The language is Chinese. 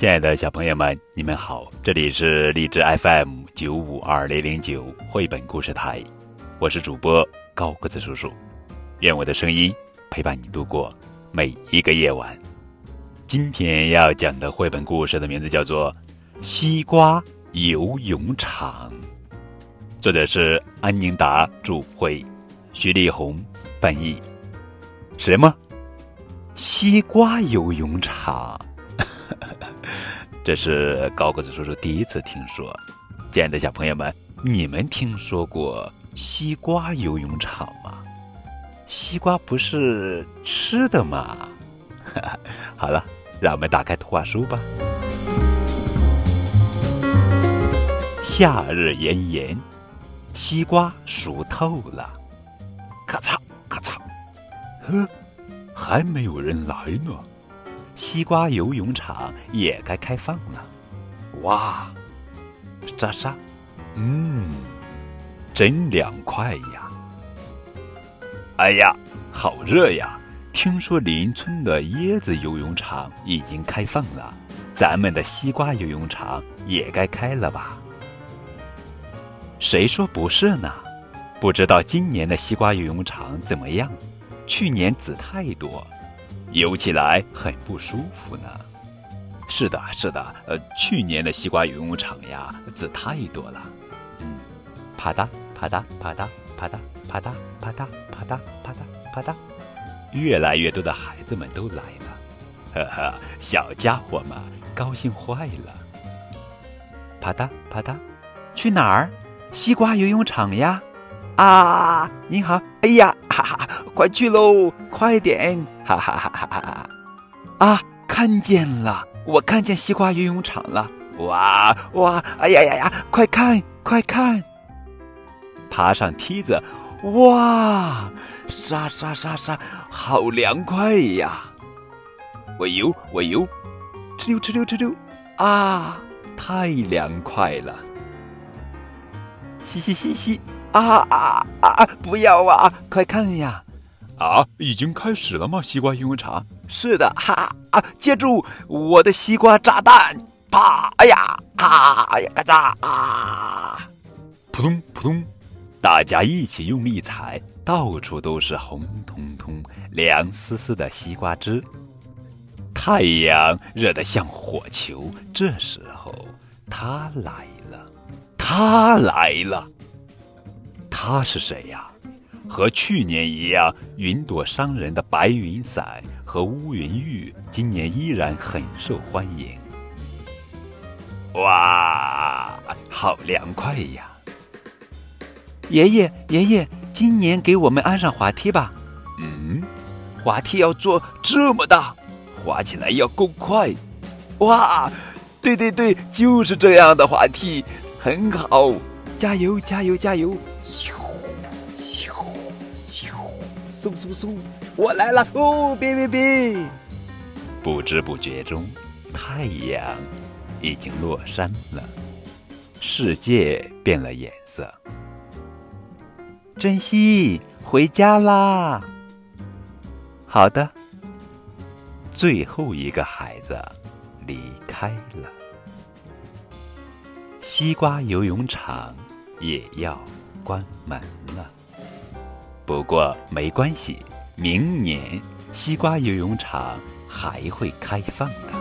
亲爱的小朋友们，你们好，这里是荔枝 FM 九五二零零九绘本故事台，我是主播高个子叔叔，愿我的声音陪伴你度过每一个夜晚。今天要讲的绘本故事的名字叫做《西瓜游泳场》，作者是安宁达著，绘，徐丽红翻译。什么？西瓜游泳场？这是高个子叔叔第一次听说。亲爱的小朋友们，你们听说过西瓜游泳场吗？西瓜不是吃的吗？好了，让我们打开图画书吧。夏日炎炎，西瓜熟透了，咔嚓咔嚓，呵，还没有人来呢。西瓜游泳场也该开放了，哇，沙沙，嗯，真凉快呀！哎呀，好热呀！听说邻村的椰子游泳场已经开放了，咱们的西瓜游泳场也该开了吧？谁说不是呢？不知道今年的西瓜游泳场怎么样？去年籽太多。游起来很不舒服呢。是的，是的，呃，去年的西瓜游泳场呀，籽太多了。嗯，啪嗒啪嗒啪嗒啪嗒啪嗒啪嗒啪嗒啪嗒啪嗒，越来越多的孩子们都来了。呵呵，小家伙们高兴坏了。啪嗒啪嗒，去哪儿？西瓜游泳场呀。啊，你好！哎呀，哈哈，快去喽，快点！哈哈哈哈哈哈！啊，看见了，我看见西瓜游泳场了！哇哇！哎呀呀呀！快看，快看！爬上梯子，哇！沙沙沙沙，好凉快呀！我游，我游，哧溜哧溜哧溜！啊，太凉快了！嘻嘻嘻嘻！啊啊啊！不要啊！快看呀！啊，已经开始了吗？西瓜英文茶？是的，哈啊！接住我的西瓜炸弹！啪！哎呀！啊！哎呀！嘎嚓！啊！扑通扑通！大家一起用力踩，到处都是红彤彤、凉丝丝的西瓜汁。太阳热得像火球。这时候，他来了，他来了。他是谁呀？和去年一样，云朵商人的白云伞和乌云浴今年依然很受欢迎。哇，好凉快呀！爷爷，爷爷，今年给我们安上滑梯吧。嗯，滑梯要做这么大，滑起来要够快。哇，对对对，就是这样的滑梯，很好。加油，加油，加油！嗖嗖嗖！我来了哦！别别别！不知不觉中，太阳已经落山了，世界变了颜色。珍惜，回家啦！好的。最后一个孩子离开了，西瓜游泳场也要。关门了，不过没关系，明年西瓜游泳场还会开放的。